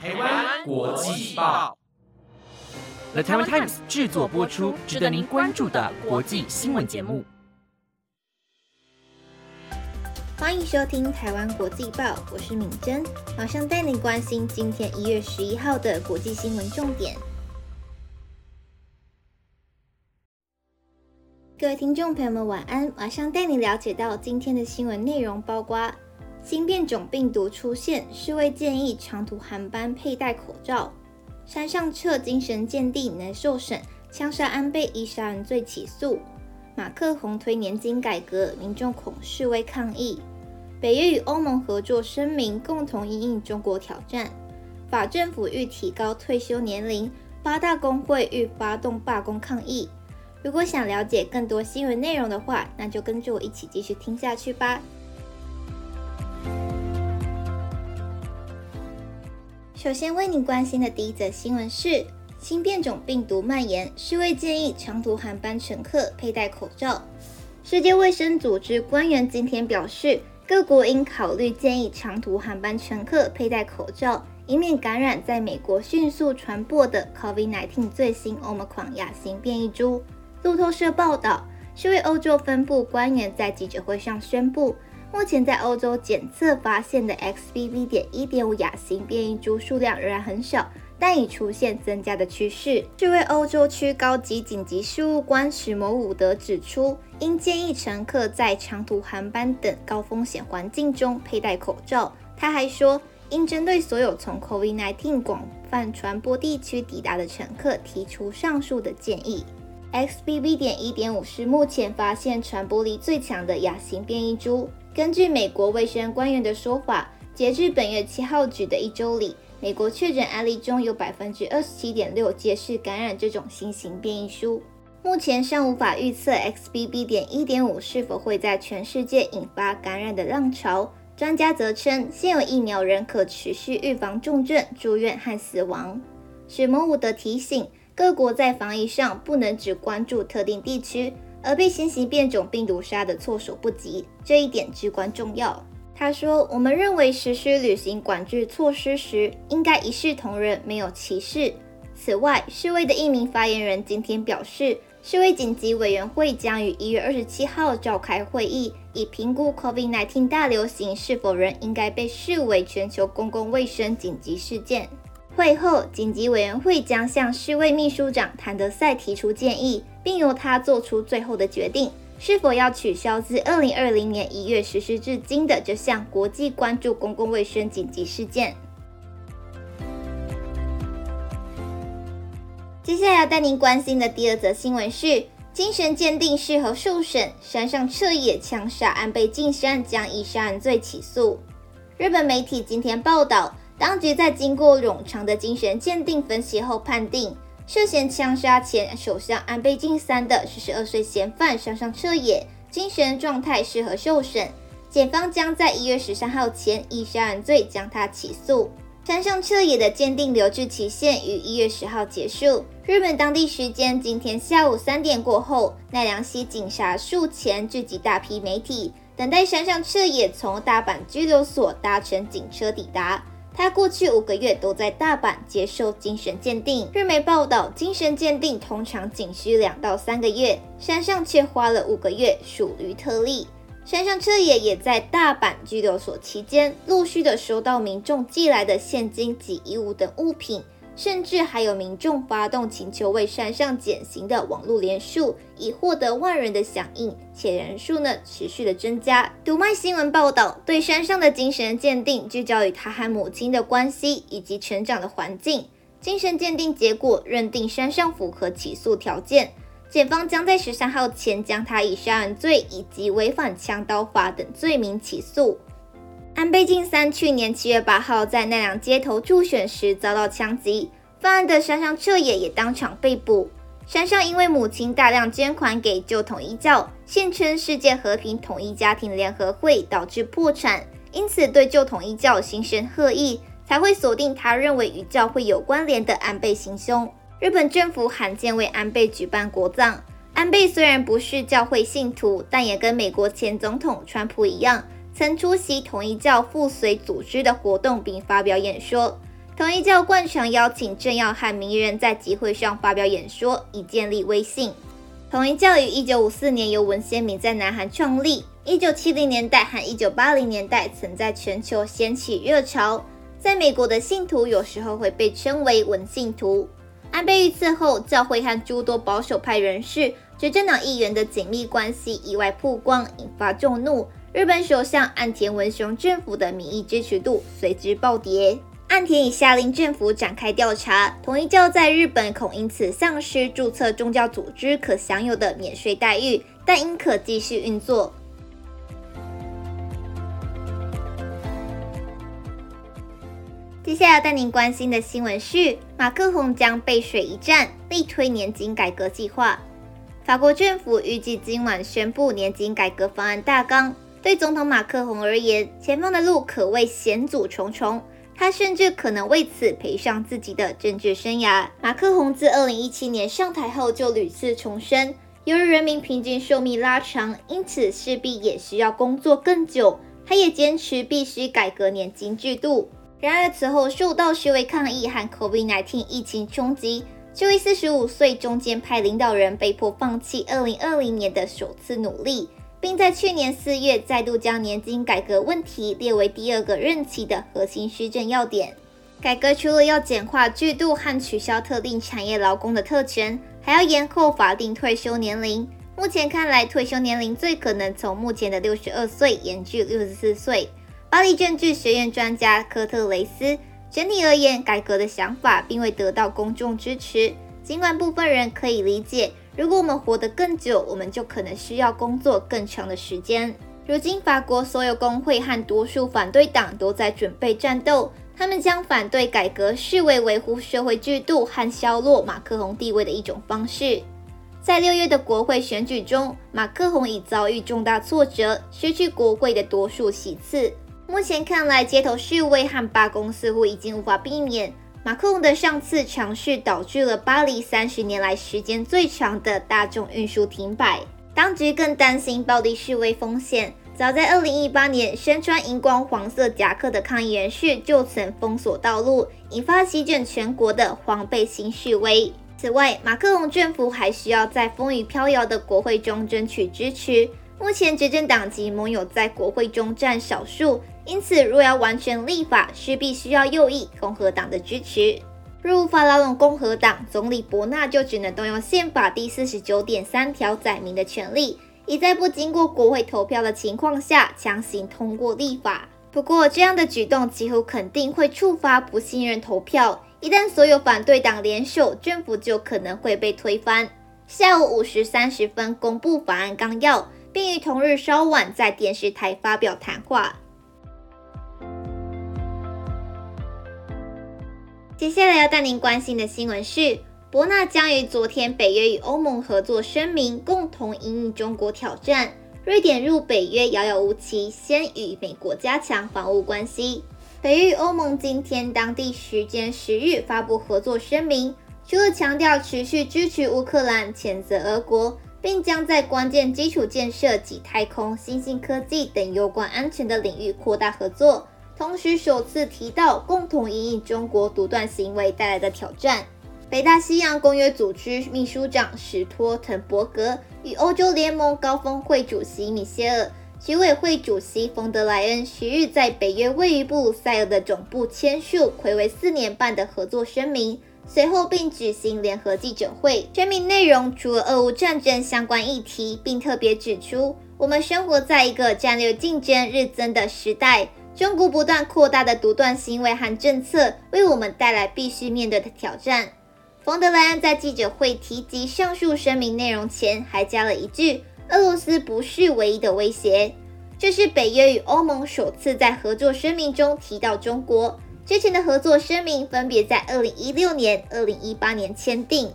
台湾国际报，The Taiwan Times 制作播出，值得您关注的国际新闻节目。欢迎收听台湾国际报，我是敏珍，马上带您关心今天一月十一号的国际新闻重点。各位听众朋友们，晚安！马上带你了解到今天的新闻内容，包括新变种病毒出现，世卫建议长途航班佩戴口罩；山上彻精神鉴定能受审，枪杀安倍一杀人罪起诉；马克宏推年金改革，民众恐示威抗议；北约与欧盟合作声明，共同应应中国挑战；法政府欲提高退休年龄；八大工会欲发动罢工抗议。如果想了解更多新闻内容的话，那就跟着我一起继续听下去吧。首先为您关心的第一则新闻是：新变种病毒蔓延，世卫建议长途航班乘客佩戴口罩。世界卫生组织官员今天表示，各国应考虑建议长途航班乘客佩戴口罩，以免感染在美国迅速传播的 COVID-19 最新 Omicron 亚型变异株。路透社报道，世卫欧洲分部官员在记者会上宣布，目前在欧洲检测发现的 XBB. 点一点五亚型变异株数量仍然很少，但已出现增加的趋势。这位欧洲区高级紧急事务官史摩伍德指出，应建议乘客在长途航班等高风险环境中佩戴口罩。他还说，应针对所有从 COVID-19 广泛传播地区抵达的乘客提出上述的建议。XBB. 点一点五是目前发现传播力最强的亚型变异株。根据美国卫生官员的说法，截至本月七号止的一周里，美国确诊案例中有百分之二十七点六皆是感染这种新型变异株。目前尚无法预测 XBB. 点一点五是否会在全世界引发感染的浪潮。专家则称，现有疫苗仍可持续预防重症、住院和死亡。史摩伍德提醒。各国在防疫上不能只关注特定地区，而被新型变种病毒杀得措手不及，这一点至关重要。他说：“我们认为实施旅行管制措施时，应该一视同仁，没有歧视。”此外，世卫的一名发言人今天表示，世卫紧急委员会将于一月二十七号召开会议，以评估 COVID-19 大流行是否仍应该被视为全球公共卫生紧急事件。会后，紧急委员会将向世卫秘书长谭德赛提出建议，并由他做出最后的决定，是否要取消自2020年1月实施至今的这项国际关注公共卫生紧急事件。接下来要带您关心的第二则新闻是：精神鉴定适合受审，山上彻夜枪杀安倍晋三将以杀人罪起诉。日本媒体今天报道。当局在经过冗长的精神鉴定分析后，判定涉嫌枪杀前首相安倍晋三的四十二岁嫌犯山上彻也精神状态适合受审，检方将在一月十三号前以杀人罪将他起诉。山上彻也的鉴定留置期限于一月十号结束。日本当地时间今天下午三点过后，奈良西警察署前聚集大批媒体，等待山上彻也从大阪拘留所搭乘警车抵达。他过去五个月都在大阪接受精神鉴定。日媒报道，精神鉴定通常仅需两到三个月，山上却花了五个月，属于特例。山上彻也也在大阪拘留所期间，陆续的收到民众寄来的现金及衣物等物品。甚至还有民众发动请求为山上减刑的网络连署，以获得万人的响应，且人数呢持续的增加。读卖新闻报道，对山上的精神鉴定聚焦于他和母亲的关系以及成长的环境。精神鉴定结果认定山上符合起诉条件，检方将在十三号前将他以杀人罪以及违反枪刀法等罪名起诉。安倍晋三去年七月八号在奈良街头助选时遭到枪击，犯案的山上彻也也当场被捕。山上因为母亲大量捐款给旧统一教，现称世界和平统一家庭联合会，导致破产，因此对旧统一教心生恶意，才会锁定他认为与教会有关联的安倍行凶。日本政府罕见为安倍举办国葬。安倍虽然不是教会信徒，但也跟美国前总统川普一样。曾出席统一教附随组织的活动并发表演说。统一教惯常邀请政要和名人在集会上发表演说，以建立威信。统一教于1954年由文先明在南韩创立，1970年代和1980年代曾在全球掀起热潮。在美国的信徒有时候会被称为文信徒。安倍遇刺后，教会和诸多保守派人士、执政党议员的紧密关系意外曝光，引发众怒。日本首相岸田文雄政府的民意支持度随之暴跌。岸田已下令政府展开调查，统一教在日本恐因此丧失注册宗教组织可享有的免税待遇，但应可继续运作。接下来带您关心的新闻是，马克宏将背水一战，力推年金改革计划。法国政府预计今晚宣布年金改革方案大纲。对总统马克宏而言，前方的路可谓险阻重重，他甚至可能为此赔上自己的政治生涯。马克宏自2017年上台后就屡次重申，由于人民平均寿命拉长，因此势必也需要工作更久。他也坚持必须改革年金制度。然而，此后受到示威抗议和 COVID-19 疫情冲击，这位45岁中间派领导人被迫放弃2020年的首次努力，并在去年四月再度将年金改革问题列为第二个任期的核心施政要点。改革除了要简化制度和取消特定产业劳工的特权，还要延后法定退休年龄。目前看来，退休年龄最可能从目前的六十二岁延至六十四岁。巴黎政治学院专家科特雷斯，整体而言，改革的想法并未得到公众支持。尽管部分人可以理解，如果我们活得更久，我们就可能需要工作更长的时间。如今，法国所有工会和多数反对党都在准备战斗，他们将反对改革视为维护社会制度和削弱马克宏地位的一种方式。在六月的国会选举中，马克宏已遭遇重大挫折，失去国会的多数席次。目前看来，街头示威和罢工似乎已经无法避免。马克龙的上次尝试导致了巴黎三十年来时间最长的大众运输停摆。当局更担心暴力示威风险。早在二零一八年，身穿荧光黄色夹克的抗议人士就曾封锁道路，引发席卷全国的黄背心示威。此外，马克龙政府还需要在风雨飘摇的国会中争取支持。目前执政党及盟友在国会中占少数。因此，若要完全立法，势必需要右翼共和党的支持。若无法拉拢共和党，总理伯纳就只能动用宪法第四十九点三条载明的权利，以在不经过国会投票的情况下强行通过立法。不过，这样的举动几乎肯定会触发不信任投票。一旦所有反对党联手，政府就可能会被推翻。下午五时三十分公布法案纲要，并于同日稍晚在电视台发表谈话。接下来要带您关心的新闻是，博纳将于昨天北约与欧盟合作声明，共同应应中国挑战。瑞典入北约遥遥无期，先与美国加强防务关系。北约欧盟今天当地时间十日发布合作声明，除了强调持续支持乌克兰、谴责俄国，并将在关键基础建设及太空、新兴科技等有关安全的领域扩大合作。同时，首次提到共同应对中国独断行为带来的挑战。北大西洋公约组织秘书长史托滕伯格与欧洲联盟高峰会主席米歇尔、执委会主席冯德莱恩十日在北约位于布鲁塞尔的总部签署暌违四年半的合作声明，随后并举行联合记者会。声明内容除了俄乌战争相关议题，并特别指出，我们生活在一个战略竞争日增的时代。中国不断扩大的独断行为和政策，为我们带来必须面对的挑战。冯德莱恩在记者会提及上述声明内容前，还加了一句：“俄罗斯不是唯一的威胁。”这是北约与欧盟首次在合作声明中提到中国。之前的合作声明分别在2016年、2018年签订。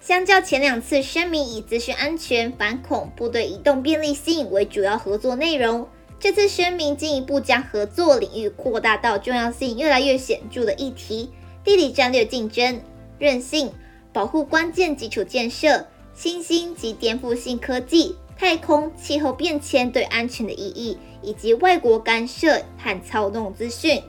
相较前两次声明，以资讯安全、反恐、部队移动便利性为主要合作内容。这次声明进一步将合作领域扩大到重要性越来越显著的议题：地理战略竞争、韧性、保护关键基础建设、新兴及颠覆性科技、太空、气候变迁对安全的意义，以及外国干涉和操纵资讯。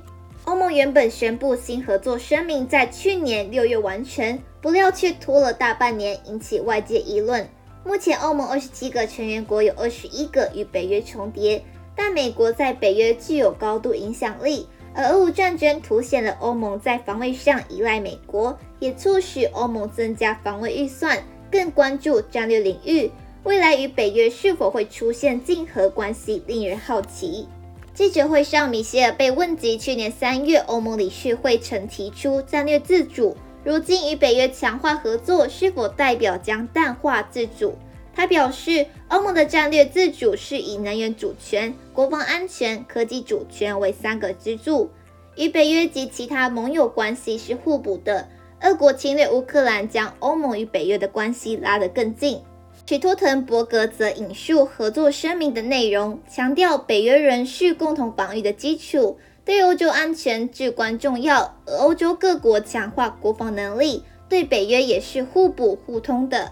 欧盟原本宣布新合作声明在去年六月完成，不料却拖了大半年，引起外界议论。目前欧盟二十七个成员国有二十一个与北约重叠，但美国在北约具有高度影响力，而俄乌战争凸显了欧盟在防卫上依赖美国，也促使欧盟增加防卫预算，更关注战略领域。未来与北约是否会出现竞合关系，令人好奇。记者会上，米歇尔被问及去年三月欧盟理事会曾提出战略自主，如今与北约强化合作是否代表将淡化自主？他表示，欧盟的战略自主是以能源主权、国防安全、科技主权为三个支柱，与北约及其他盟友关系是互补的。俄国侵略乌克兰，将欧盟与北约的关系拉得更近。许托滕伯格则引述合作声明的内容，强调北约仍是共同防御的基础，对欧洲安全至关重要。而欧洲各国强化国防能力，对北约也是互补互通的。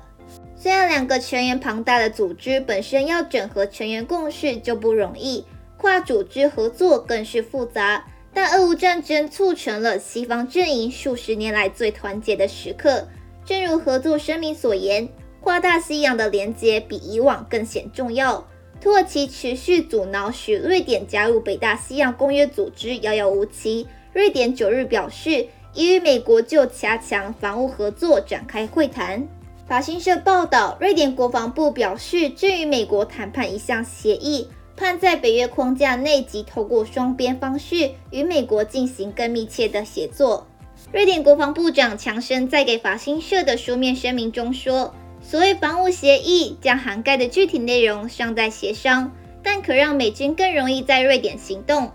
虽然两个成员庞大的组织本身要整合成员共识就不容易，跨组织合作更是复杂，但俄乌战争促成了西方阵营数十年来最团结的时刻。正如合作声明所言。跨大西洋的连接比以往更显重要。土耳其持续阻挠使瑞典加入北大西洋公约组织遥遥无期。瑞典九日表示，已与美国就加强防务合作展开会谈。法新社报道，瑞典国防部表示，正与美国谈判一项协议，盼在北约框架内及透过双边方式与美国进行更密切的协作。瑞典国防部长强生在给法新社的书面声明中说。所谓防务协议将涵盖的具体内容尚在协商，但可让美军更容易在瑞典行动。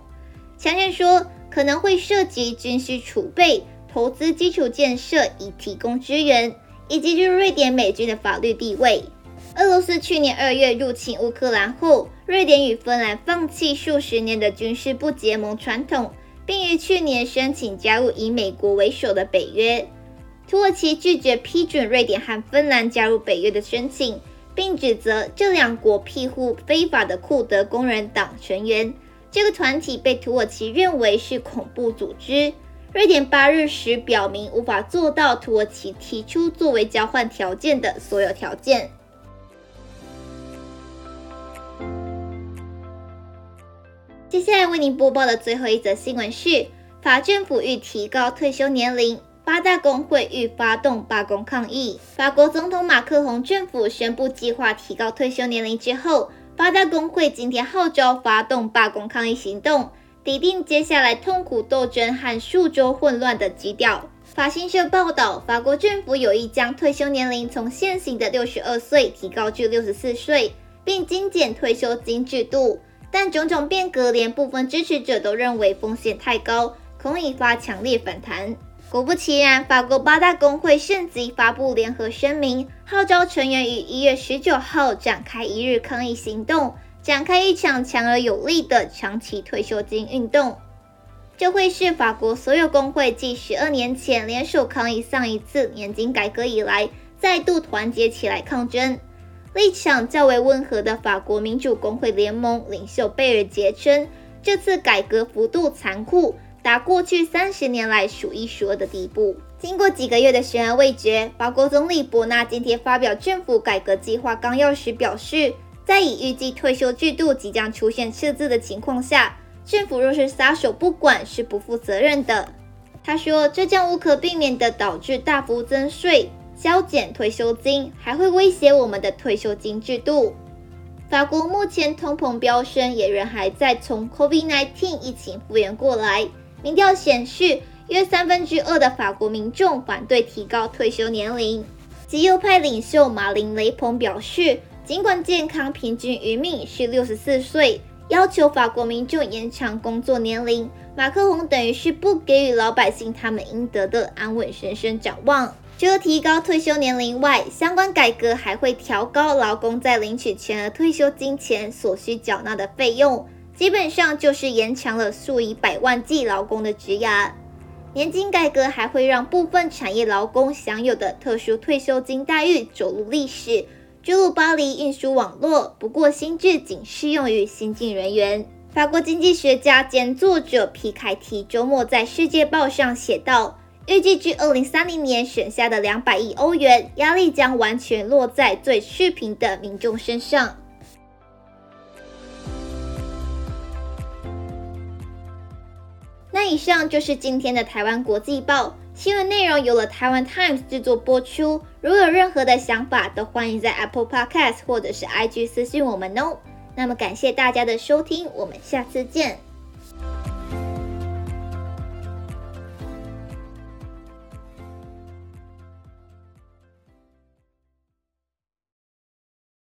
强生说，可能会涉及军需储备、投资基础建设以提供支援，以及瑞典美军的法律地位。俄罗斯去年二月入侵乌克兰后，瑞典与芬兰放弃数十年的军事不结盟传统，并于去年申请加入以美国为首的北约。土耳其拒绝批准瑞典和芬兰加入北约的申请，并指责这两国庇护非法的库德工人党成员。这个团体被土耳其认为是恐怖组织。瑞典八日时表明无法做到土耳其提出作为交换条件的所有条件。接下来为您播报的最后一则新闻是：法政府欲提高退休年龄。八大工会欲发动罢工抗议。法国总统马克龙政府宣布计划提高退休年龄之后，八大工会今天号召发动罢工抗议行动，抵定接下来痛苦斗争和数周混乱的基调。法新社报道，法国政府有意将退休年龄从现行的六十二岁提高至六十四岁，并精简退休金制度。但种种变革，连部分支持者都认为风险太高，恐引发强烈反弹。果不其然，法国八大工会甚至发布联合声明，号召成员于一月十九号展开一日抗议行动，展开一场强而有力的长期退休金运动。这会是法国所有工会继十二年前联手抗议上一次年金改革以来，再度团结起来抗争。立场较为温和的法国民主工会联盟领袖贝尔杰称，这次改革幅度残酷。达过去三十年来数一数二的地步。经过几个月的悬而未决，法国总理博纳今天发表政府改革计划纲要时表示，在已预计退休制度即将出现赤字的情况下，政府若是撒手不管，是不负责任的。他说，这将无可避免地导致大幅增税、削减退休金，还会威胁我们的退休金制度。法国目前通膨飙升，也仍还在从 COVID-19 疫情复原过来。民调显示，约三分之二的法国民众反对提高退休年龄。极右派领袖马林·雷鹏表示，尽管健康平均余命是六十四岁，要求法国民众延长工作年龄，马克龙等于是不给予老百姓他们应得的安稳人生展望。除了提高退休年龄外，相关改革还会调高劳工在领取全额退休金前所需缴纳的费用。基本上就是延长了数以百万计劳工的职涯。年金改革还会让部分产业劳工享有的特殊退休金待遇走入历史，诸如巴黎运输网络。不过新制仅适用于新进人员。法国经济学家兼作者皮凯提周末在《世界报》上写道：“预计至二零三零年省下的两百亿欧元，压力将完全落在最赤贫的民众身上。”那以上就是今天的台湾国际报新闻内容，由了台湾 Times 制作播出。如果有任何的想法，都欢迎在 Apple Podcast 或者是 IG 私信我们哦。那么感谢大家的收听，我们下次见。